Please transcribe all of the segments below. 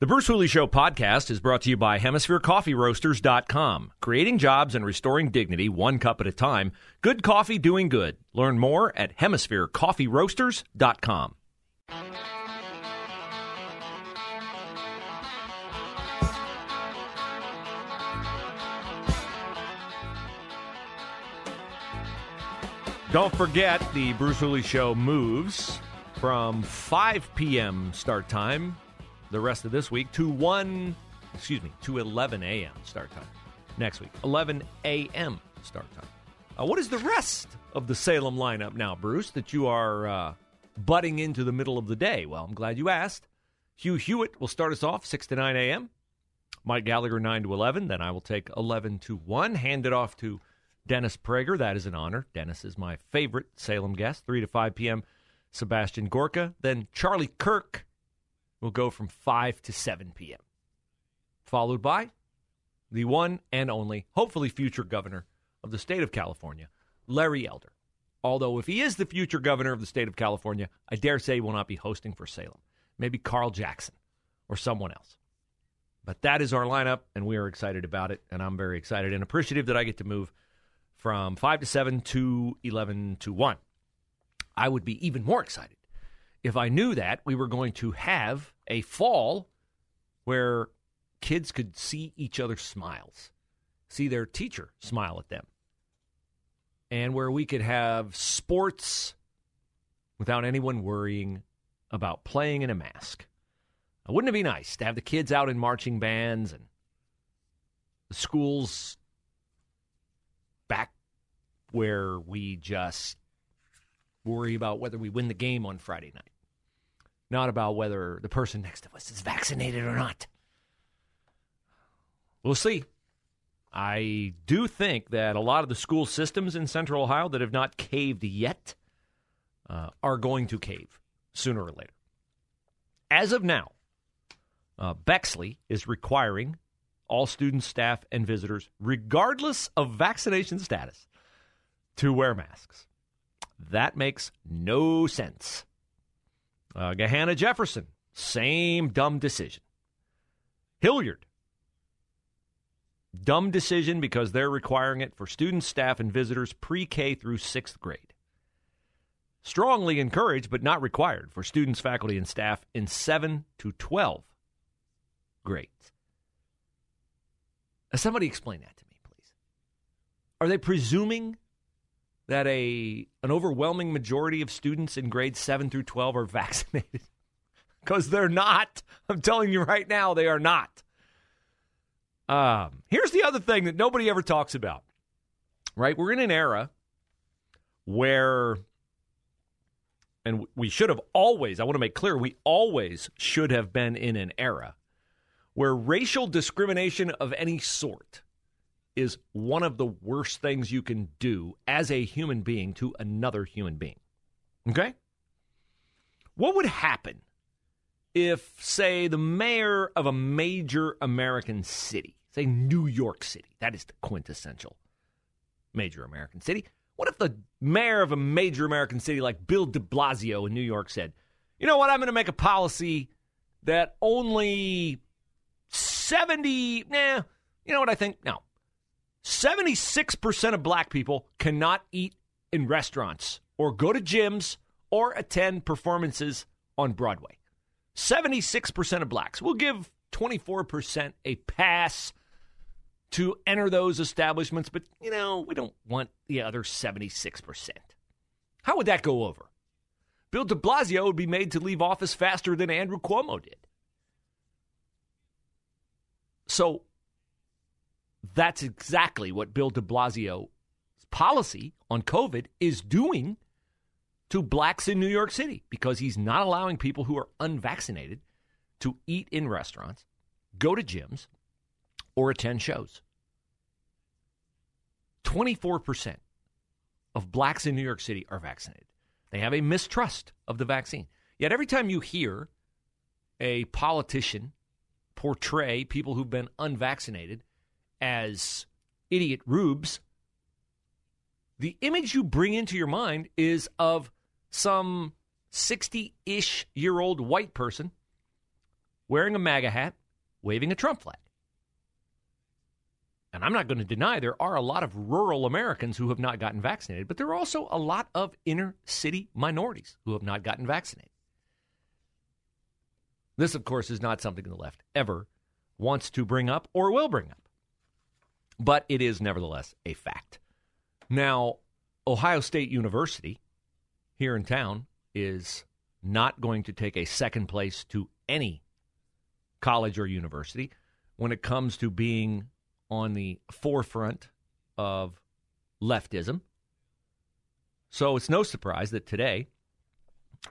The Bruce Hooley Show podcast is brought to you by HemisphereCoffeeRoasters.com. Creating jobs and restoring dignity one cup at a time. Good coffee doing good. Learn more at HemisphereCoffeeRoasters.com. Don't forget the Bruce Hooley Show moves from 5 p.m. start time the rest of this week to 1, excuse me, to 11 a.m. start time next week. 11 a.m. start time. Uh, what is the rest of the Salem lineup now, Bruce, that you are uh, butting into the middle of the day? Well, I'm glad you asked. Hugh Hewitt will start us off 6 to 9 a.m. Mike Gallagher 9 to 11. Then I will take 11 to 1, hand it off to Dennis Prager. That is an honor. Dennis is my favorite Salem guest. 3 to 5 p.m. Sebastian Gorka. Then Charlie Kirk will go from 5 to 7 p.m. Followed by the one and only, hopefully future governor of the state of California, Larry Elder. Although, if he is the future governor of the state of California, I dare say he will not be hosting for Salem. Maybe Carl Jackson or someone else. But that is our lineup, and we are excited about it. And I'm very excited and appreciative that I get to move from 5 to 7 to 11 to 1. I would be even more excited if I knew that we were going to have a fall where kids could see each other's smiles, see their teacher smile at them, and where we could have sports without anyone worrying about playing in a mask. Wouldn't it be nice to have the kids out in marching bands and the schools back where we just worry about whether we win the game on Friday night, not about whether the person next to us is vaccinated or not. We'll see. I do think that a lot of the school systems in Central Ohio that have not caved yet uh, are going to cave sooner or later. As of now, uh, Bexley is requiring all students, staff, and visitors, regardless of vaccination status, to wear masks. That makes no sense. Uh, Gahanna Jefferson, same dumb decision. Hilliard, dumb decision because they're requiring it for students, staff, and visitors pre K through sixth grade. Strongly encouraged, but not required, for students, faculty, and staff in 7 to 12 grades. somebody explain that to me, please. Are they presuming that a an overwhelming majority of students in grades 7 through 12 are vaccinated. Because they're not. I'm telling you right now they are not. Um, here's the other thing that nobody ever talks about right? We're in an era where and we should have always i want to make clear we always should have been in an era where racial discrimination of any sort is one of the worst things you can do as a human being to another human being. Okay? What would happen if, say, the mayor of a major American city, say New York City, that is the quintessential major American city, what if the mayor of a major American city like Bill de Blasio in New York said, you know what, I'm going to make a policy that only 70, nah, you know what I think? No, 76% of black people cannot eat in restaurants or go to gyms or attend performances on Broadway. 76% of blacks. We'll give 24% a pass to enter those establishments, but you know, we don't want the other 76%. How would that go over? Bill de Blasio would be made to leave office faster than Andrew Cuomo did. So that's exactly what Bill de Blasio's policy on COVID is doing to blacks in New York City because he's not allowing people who are unvaccinated to eat in restaurants, go to gyms, or attend shows. 24% of blacks in New York City are vaccinated. They have a mistrust of the vaccine. Yet every time you hear a politician portray people who've been unvaccinated as idiot rubes, the image you bring into your mind is of some 60 ish year old white person wearing a MAGA hat, waving a Trump flag. And I'm not going to deny there are a lot of rural Americans who have not gotten vaccinated, but there are also a lot of inner city minorities who have not gotten vaccinated. This, of course, is not something the left ever wants to bring up or will bring up, but it is nevertheless a fact. Now, Ohio State University here in town is not going to take a second place to any college or university when it comes to being on the forefront of leftism. So it's no surprise that today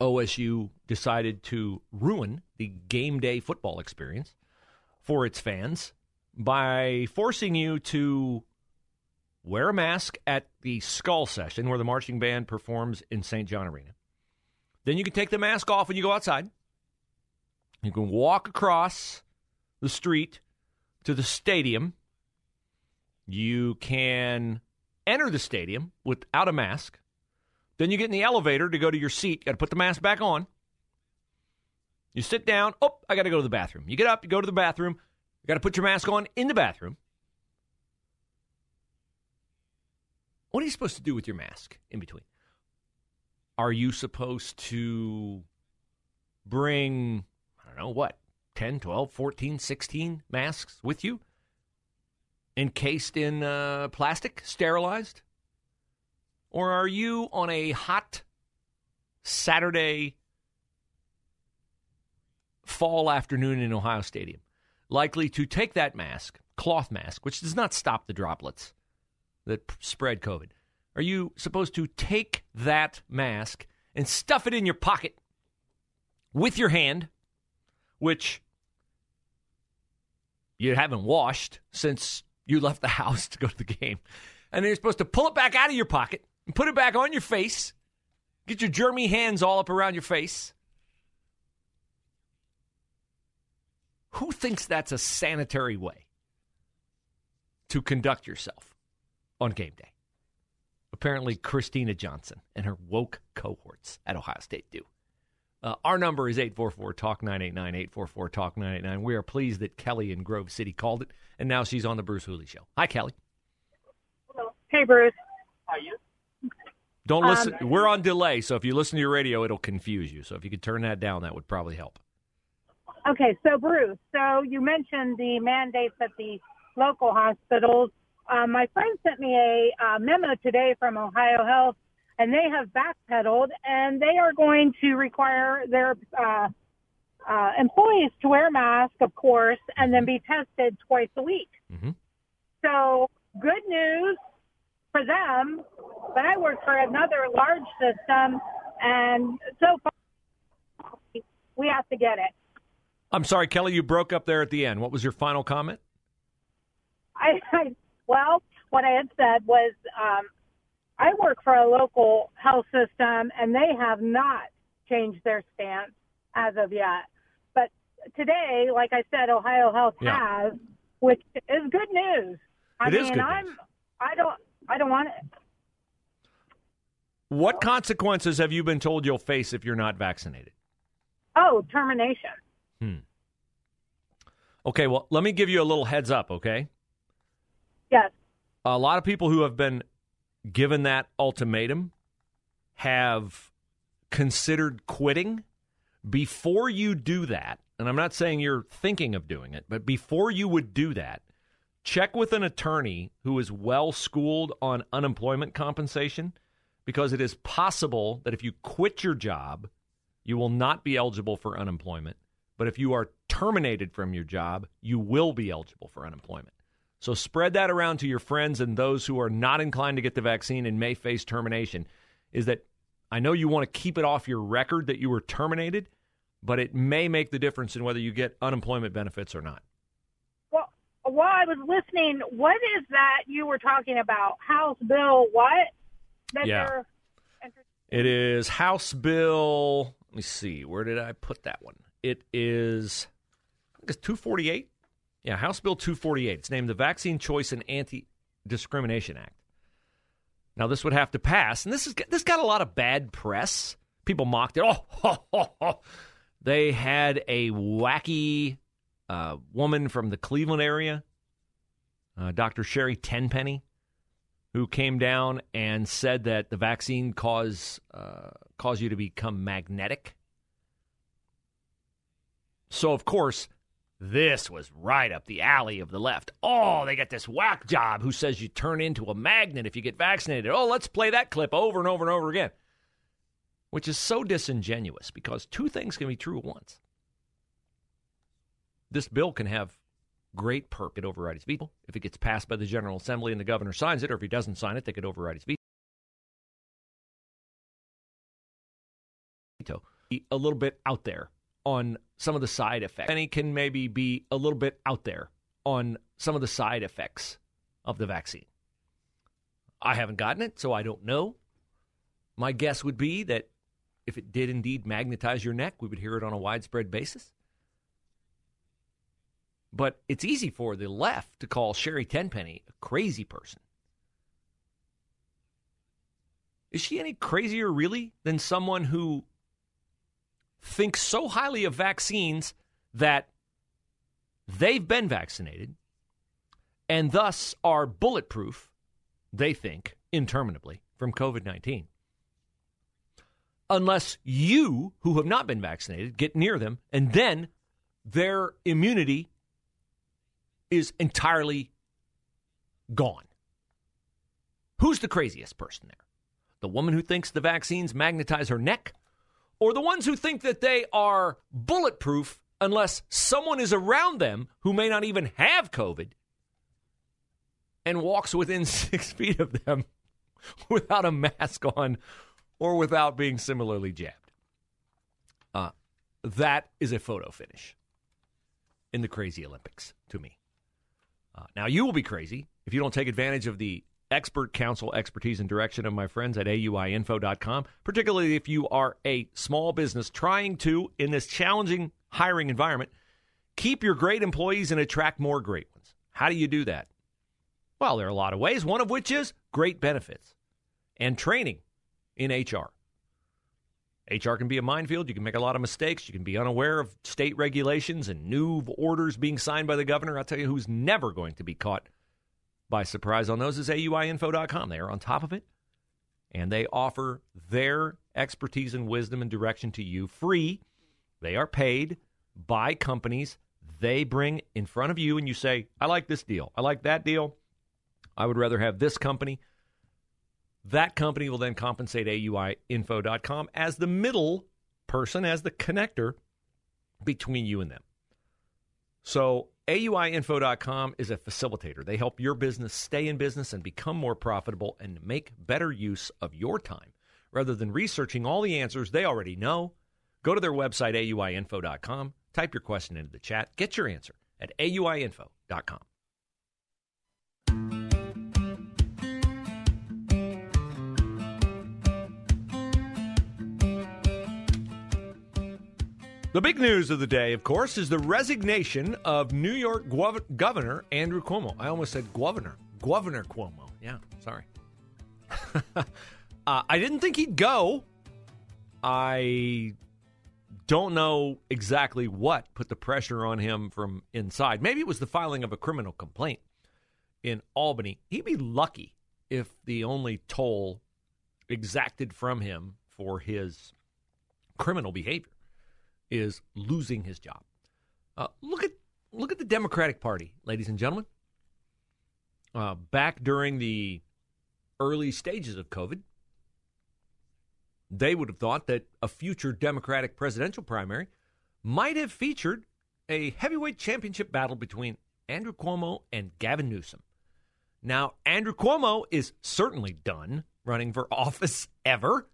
OSU decided to ruin the game day football experience for its fans by forcing you to wear a mask at the skull session where the marching band performs in St. John Arena. Then you can take the mask off when you go outside. You can walk across the street to the stadium. You can enter the stadium without a mask. Then you get in the elevator to go to your seat. You got to put the mask back on. You sit down. Oh, I got to go to the bathroom. You get up, you go to the bathroom. You got to put your mask on in the bathroom. What are you supposed to do with your mask in between? Are you supposed to bring, I don't know, what, 10, 12, 14, 16 masks with you? Encased in uh, plastic, sterilized? Or are you on a hot Saturday fall afternoon in Ohio Stadium likely to take that mask, cloth mask, which does not stop the droplets that spread COVID? Are you supposed to take that mask and stuff it in your pocket with your hand, which you haven't washed since you left the house to go to the game? And then you're supposed to pull it back out of your pocket and put it back on your face. Get your germy hands all up around your face. Who thinks that's a sanitary way to conduct yourself on game day? Apparently, Kristina Johnson and her woke cohorts at Ohio State do. Uh, our number is 844 Talk 989 844 Talk 989. We are pleased that Kelly in Grove City called it, and now she's on the Bruce Hooley Show. Hi, Kelly. Hello. Hey, Bruce. How are you? Don't listen. Um, We're on delay, so if you listen to your radio, it'll confuse you. So if you could turn that down, that would probably help. Okay, so Bruce, so you mentioned the mandates at the local hospitals. Uh, my friend sent me a uh, memo today from Ohio Health, and they have backpedaled, and they are going to require their uh, uh, employees to wear masks, of course, and then be tested twice a week. Mhm. So good news for them, but I work for another large system, and so far we have to get it. I'm sorry, Kelly, you broke up there at the end. What was your final comment? I, I well, what I had said was um, I work for a local health system, and they have not changed their stance as of yet. But today, like I said, Ohio Health Yeah. has, which is good news. I It mean, is good I'm, news. I don't, I don't want it. What consequences have you been told you'll face if you're not vaccinated? Oh, termination. Hmm. Okay, well, let me give you a little heads up, okay? Yes. A lot of people who have been given that ultimatum have considered quitting. Before you do that, and I'm not saying you're thinking of doing it, but before you would do that, check with an attorney who is well schooled on unemployment compensation because it is possible that if you quit your job, you will not be eligible for unemployment. But if you are terminated from your job, you will be eligible for unemployment. So spread that around to your friends and those who are not inclined to get the vaccine and may face termination. Is that I know you want to keep it off your record that you were terminated. but it may make the difference in whether you get unemployment benefits or not. Well, while I was listening, what is that you were talking about? House Bill what? That Yeah. It is House Bill. Let me see. Where did I put that one? It is, I think it's 248. Yeah, House Bill 248. It's named the Vaccine Choice and Anti Discrimination Act. Now, this would have to pass, and this is this got a lot of bad press. People mocked it. Oh, ho, ho, ho. they had a wacky uh, woman from the Cleveland area, uh, Dr. Sherry Tenpenny, who came down and said that the vaccine cause uh, cause you to become magnetic. So of course, this was right up the alley of the left. Oh, they got this whack job who says you turn into a magnet if you get vaccinated. Oh, let's play that clip over and over and over again. Which is so disingenuous because two things can be true at once. This bill can have great perk at override its veto. If it gets passed by the General Assembly and the governor signs it, or if he doesn't sign it, they could override its veto. A little bit out there on some of the side effects. And he can maybe be a little bit out there on some of the side effects of the vaccine. I haven't gotten it, so I don't know. My guess would be that if it did indeed magnetize your neck, we would hear it on a widespread basis. But it's easy for the left to call Sherry Tenpenny a crazy person. Is she any crazier, really, than someone who thinks so highly of vaccines that they've been vaccinated and thus are bulletproof, they think, interminably from COVID 19? Unless you, who have not been vaccinated, get near them and then their immunity is entirely gone. Who's the craziest person there? The woman who thinks the vaccines magnetize her neck, or the ones who think that they are bulletproof unless someone is around them who may not even have COVID and walks within six feet of them without a mask on or without being similarly jabbed? Uh, that is a photo finish in the crazy Olympics to me. Uh, now, you will be crazy if you don't take advantage of the expert counsel, expertise, and direction of my friends at AUIinfo.com, particularly if you are a small business trying to, in this challenging hiring environment, keep your great employees and attract more great ones. How do you do that? Well, there are a lot of ways, one of which is great benefits and training in HR. HR can be a minefield. You can make a lot of mistakes. You can be unaware of state regulations and new orders being signed by the governor. I'll tell you who's never going to be caught by surprise on those is AUIinfo.com. They are on top of it, and they offer their expertise and wisdom and direction to you free. They are paid by companies. They bring in front of you, and you say, I like this deal. I like that deal. I would rather have this company. That company will then compensate AUIinfo.com as the middle person, as the connector between you and them. So, AUIinfo.com is a facilitator. They help your business stay in business and become more profitable and make better use of your time. Rather than researching all the answers they already know, go to their website, AUIinfo.com, type your question into the chat, get your answer at AUIinfo.com. The big news of the day, of course, is the resignation of New York Gov- Governor Andrew Cuomo. I almost said governor. Governor Cuomo. Yeah, sorry. uh, I didn't think he'd go. I don't know exactly what put the pressure on him from inside. Maybe it was the filing of a criminal complaint in Albany. He'd be lucky if the only toll exacted from him for his criminal behavior is losing his job. Uh, look at look at the Democratic Party, ladies and gentlemen. Uh, back during the early stages of COVID, they would have thought that a future Democratic presidential primary might have featured a heavyweight championship battle between Andrew Cuomo and Gavin Newsom. Now, Andrew Cuomo is certainly done running for office ever,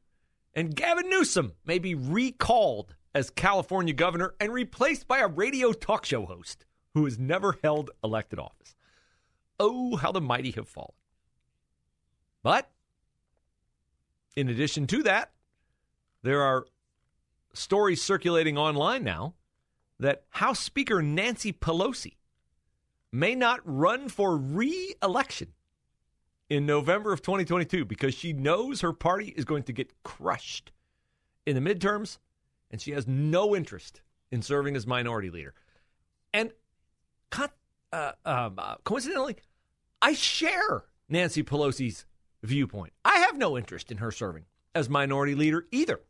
and Gavin Newsom may be recalled as California governor and replaced by a radio talk show host who has never held elected office. Oh, how the mighty have fallen. But in addition to that, there are stories circulating online now that House Speaker Nancy Pelosi may not run for re election in November of 2022 because she knows her party is going to get crushed in the midterms and she has no interest in serving as minority leader. And uh, um, uh, coincidentally, I share Nancy Pelosi's viewpoint. I have no interest in her serving as minority leader either.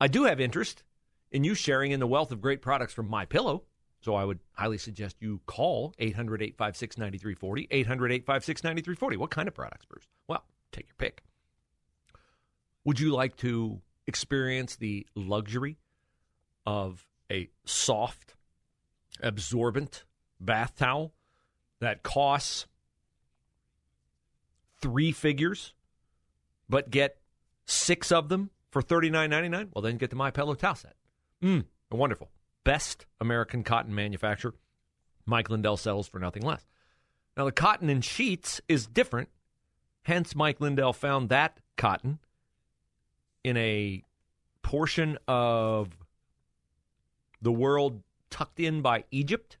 I do have interest in you sharing in the wealth of great products from My Pillow. So I would highly suggest you call 800 856 9340. 800 856 9340. What kind of products, Bruce? Well, take your pick. Would you like to experience the luxury of a soft, absorbent bath towel that costs three figures, but get six of them for thirty nine ninety nine? Well, then get the My Pillow towel set. Mm, wonderful. Best American cotton manufacturer. Mike Lindell settles for nothing less. Now, the cotton in sheets is different. Hence, Mike Lindell found that cotton in a portion of the world tucked in by Egypt.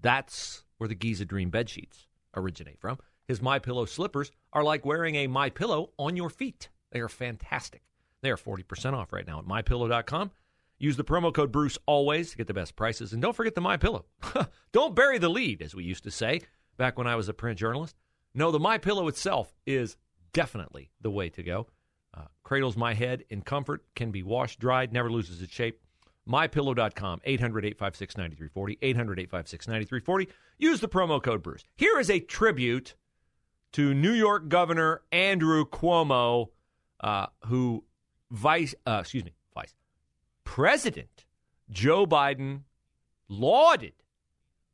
That's where the Giza Dream bed sheets originate from. His My Pillow slippers are like wearing a My Pillow on your feet. They are fantastic. They are 40% off right now at mypillow.com. Use the promo code Bruce always to get the best prices. And don't forget the My Pillow. don't bury the lead, as we used to say back when I was a print journalist. No, the My Pillow itself is definitely the way to go. Uh, cradles my head in comfort, can be washed, dried, never loses its shape. MyPillow.com, 800 856 9340, 800 856 9340. Use the promo code Bruce. Here is a tribute to New York Governor Andrew Cuomo, uh, who vice, uh, excuse me, vice President Joe Biden lauded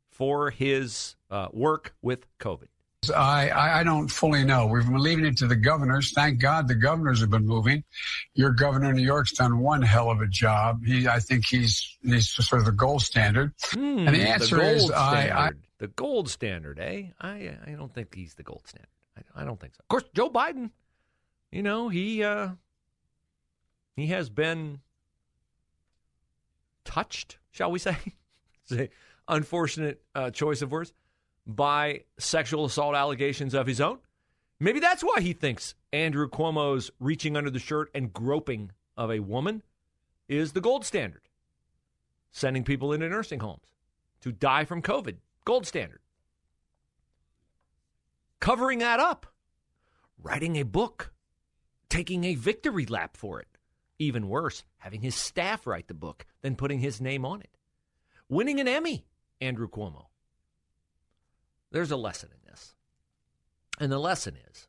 for his uh, work with COVID. I, I don't fully know. We've been leaving it to the governors. Thank God the governors have been moving. Your governor of New York's done one hell of a job. He, I think he's he's sort of the gold standard. Hmm, and the answer the is, I, I, the gold standard, eh? I I don't think he's the gold standard. I, I don't think so. Of course, Joe Biden. You know he uh, he has been touched, shall we say? say unfortunate uh, choice of words by sexual assault allegations of his own. Maybe that's why he thinks Andrew Cuomo's reaching under the shirt and groping of a woman is the gold standard. Sending people into nursing homes to die from COVID, gold standard. Covering that up, writing a book, taking a victory lap for it. Even worse, having his staff write the book, then putting his name on it. Winning an Emmy, Andrew Cuomo. There's a lesson in this. And the lesson is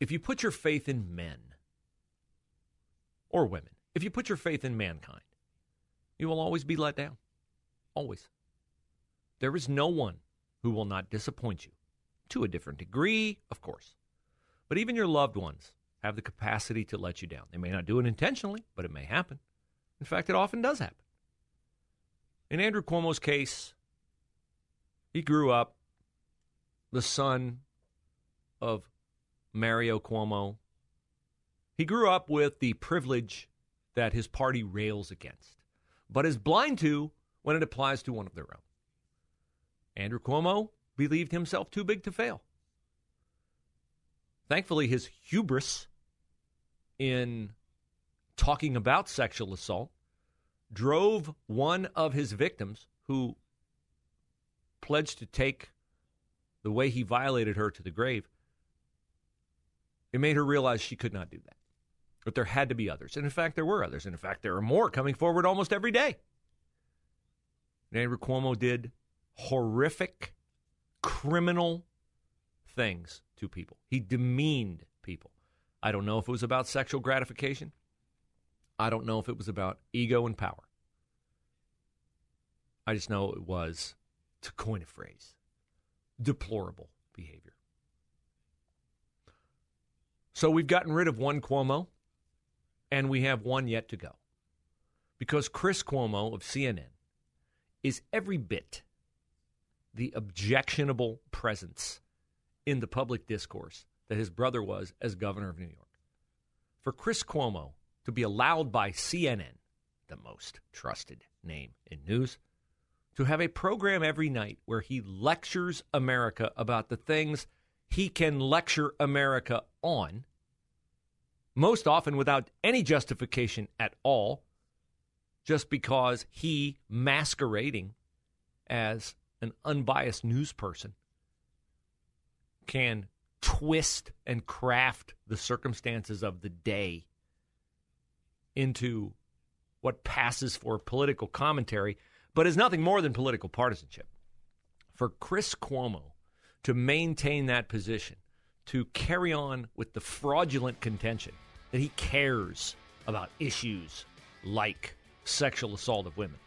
if you put your faith in men or women, if you put your faith in mankind, you will always be let down. Always. There is no one who will not disappoint you. To a different degree, of course. But even your loved ones have the capacity to let you down. They may not do it intentionally, but it may happen. In fact, it often does happen. In Andrew Cuomo's case, he grew up the son of Mario Cuomo. He grew up with the privilege that his party rails against, but is blind to when it applies to one of their own. Andrew Cuomo believed himself too big to fail. Thankfully, his hubris in talking about sexual assault drove one of his victims, who pledged to take the way he violated her to the grave, it made her realize she could not do that. But there had to be others. And in fact, there were others. And in fact, there are more coming forward almost every day. And Andrew Cuomo did horrific, criminal things to people. He demeaned people. I don't know if it was about sexual gratification. I don't know if it was about ego and power. I just know it was to coin a phrase, deplorable behavior. So we've gotten rid of one Cuomo. And we have one yet to go. Because Chris Cuomo of CNN is every bit the objectionable presence in the public discourse that his brother was as governor of New York. For Chris Cuomo to be allowed by CNN, the most trusted name in news, to have a program every night where he lectures America about the things he can lecture America on, most often without any justification at all, just because he, masquerading as an unbiased news person, can twist and craft the circumstances of the day into what passes for political commentary, but is nothing more than political partisanship. For Chris Cuomo to maintain that position, to carry on with the fraudulent contention that he cares about issues like sexual assault of women,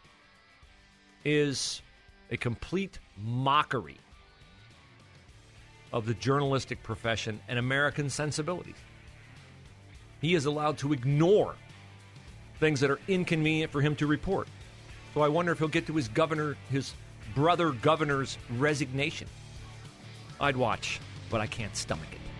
is a complete mockery of the journalistic profession and American sensibilities. He is allowed to ignore things that are inconvenient for him to report. So I wonder if he'll get to his governor, his brother governor's resignation. I'd watch, but I can't stomach it.